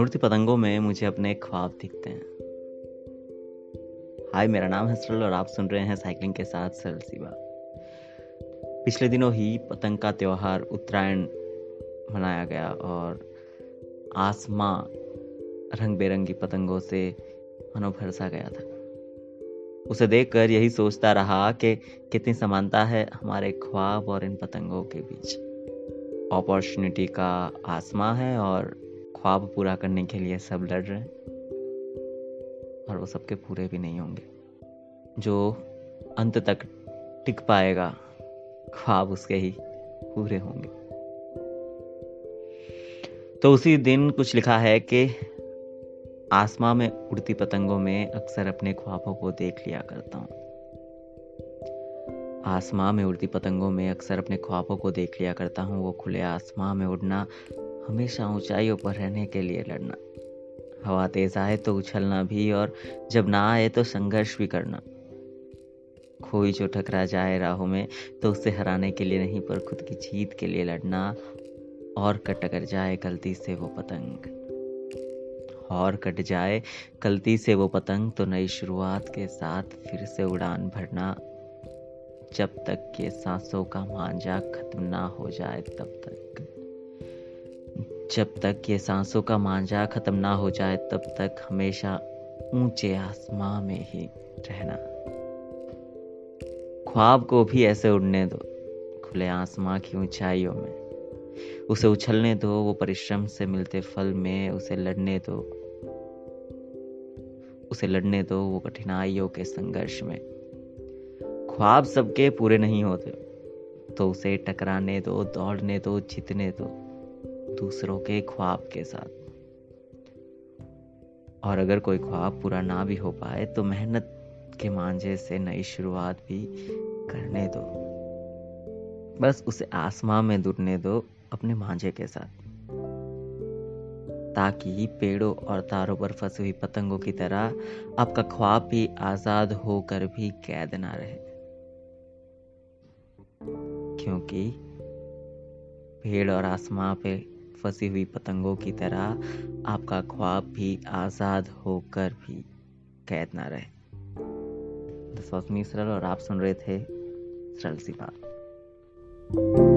उड़ती पतंगों में मुझे अपने ख्वाब दिखते हैं। हाय, मेरा नाम है सरल और आप सुन रहे हैं साइकिलिंग के साथ सरल सी बात पिछले दिनों ही पतंग का त्यौहार उत्तरायण मनाया गया और आसमां रंग बिरंगी पतंगों से मनो भरसा गया था। उसे देखकर यही सोचता रहा कि कितनी समानता है हमारे ख्वाब और इन पतंगों के बीच। अपॉर्चुनिटी का आसमां है और ख्वाब पूरा करने के लिए सब लड़ रहे हैं। और वो सबके पूरे भी नहीं होंगे। जो अंत तक टिक पाएगा, ख्वाब उसके ही पूरे होंगे। तो उसी दिन कुछ लिखा है कि आसमां में उड़ती पतंगों में अक्सर अपने ख्वाबों को देख लिया करता हूँ। आसमां में उड़ती पतंगों में अक्सर अपने ख्वाबों को देख लिया करता हूँ। वो खुले आसमां में उड़ना, हमेशा ऊंचाइयों पर रहने के लिए लड़ना। हवा तेज आए तो उछलना भी और जब ना आए तो संघर्ष भी करना। कोई जो टकरा जाए राहों में तो उसे हराने के लिए नहीं, पर खुद की जीत के लिए लड़ना और कटकर जाए गलती से वो पतंग। और कट जाए। गलती से वो पतंग तो नई शुरुआत के साथ फिर से उड़ान भरना। जब तक के सांसों का मांझा खत्म ना हो जाए तब तक। जब तक ये सांसों का मांझा खत्म ना हो जाए तब तक हमेशा ऊँचे आसमां में ही रहना। ख्वाब को भी ऐसे उड़ने दो, खुले आसमां की ऊंचाइयों में। उसे उछलने दो, वो परिश्रम से मिलते फल में, उसे लड़ने दो, उसे लड़ने दो वो कठिनाइयों के संघर्ष में। ख्वाब सबके पूरे नहीं होते तो उसे टकराने दो, दौड़ने दो, जीतने दो, दूसरों के ख्वाब के साथ। और अगर कोई ख्वाब पूरा ना भी हो पाए तो मेहनत के मांझे से नई शुरुआत भी करने दो। बस उसे आसमां में दुटने दो अपने मांझे के साथ। ताकि पेड़ों और तारों पर फंसी हुई पतंगों की तरह आपका ख्वाब भी आज़ाद होकर भी कैद ना रहे। क्योंकि पेड़ और आसमां पे फंसी हुई पतंगों की तरह आपका ख्वाब भी आज़ाद होकर भी कैद ना रहे। सरल और आप सुन रहे थे सरल सी बात।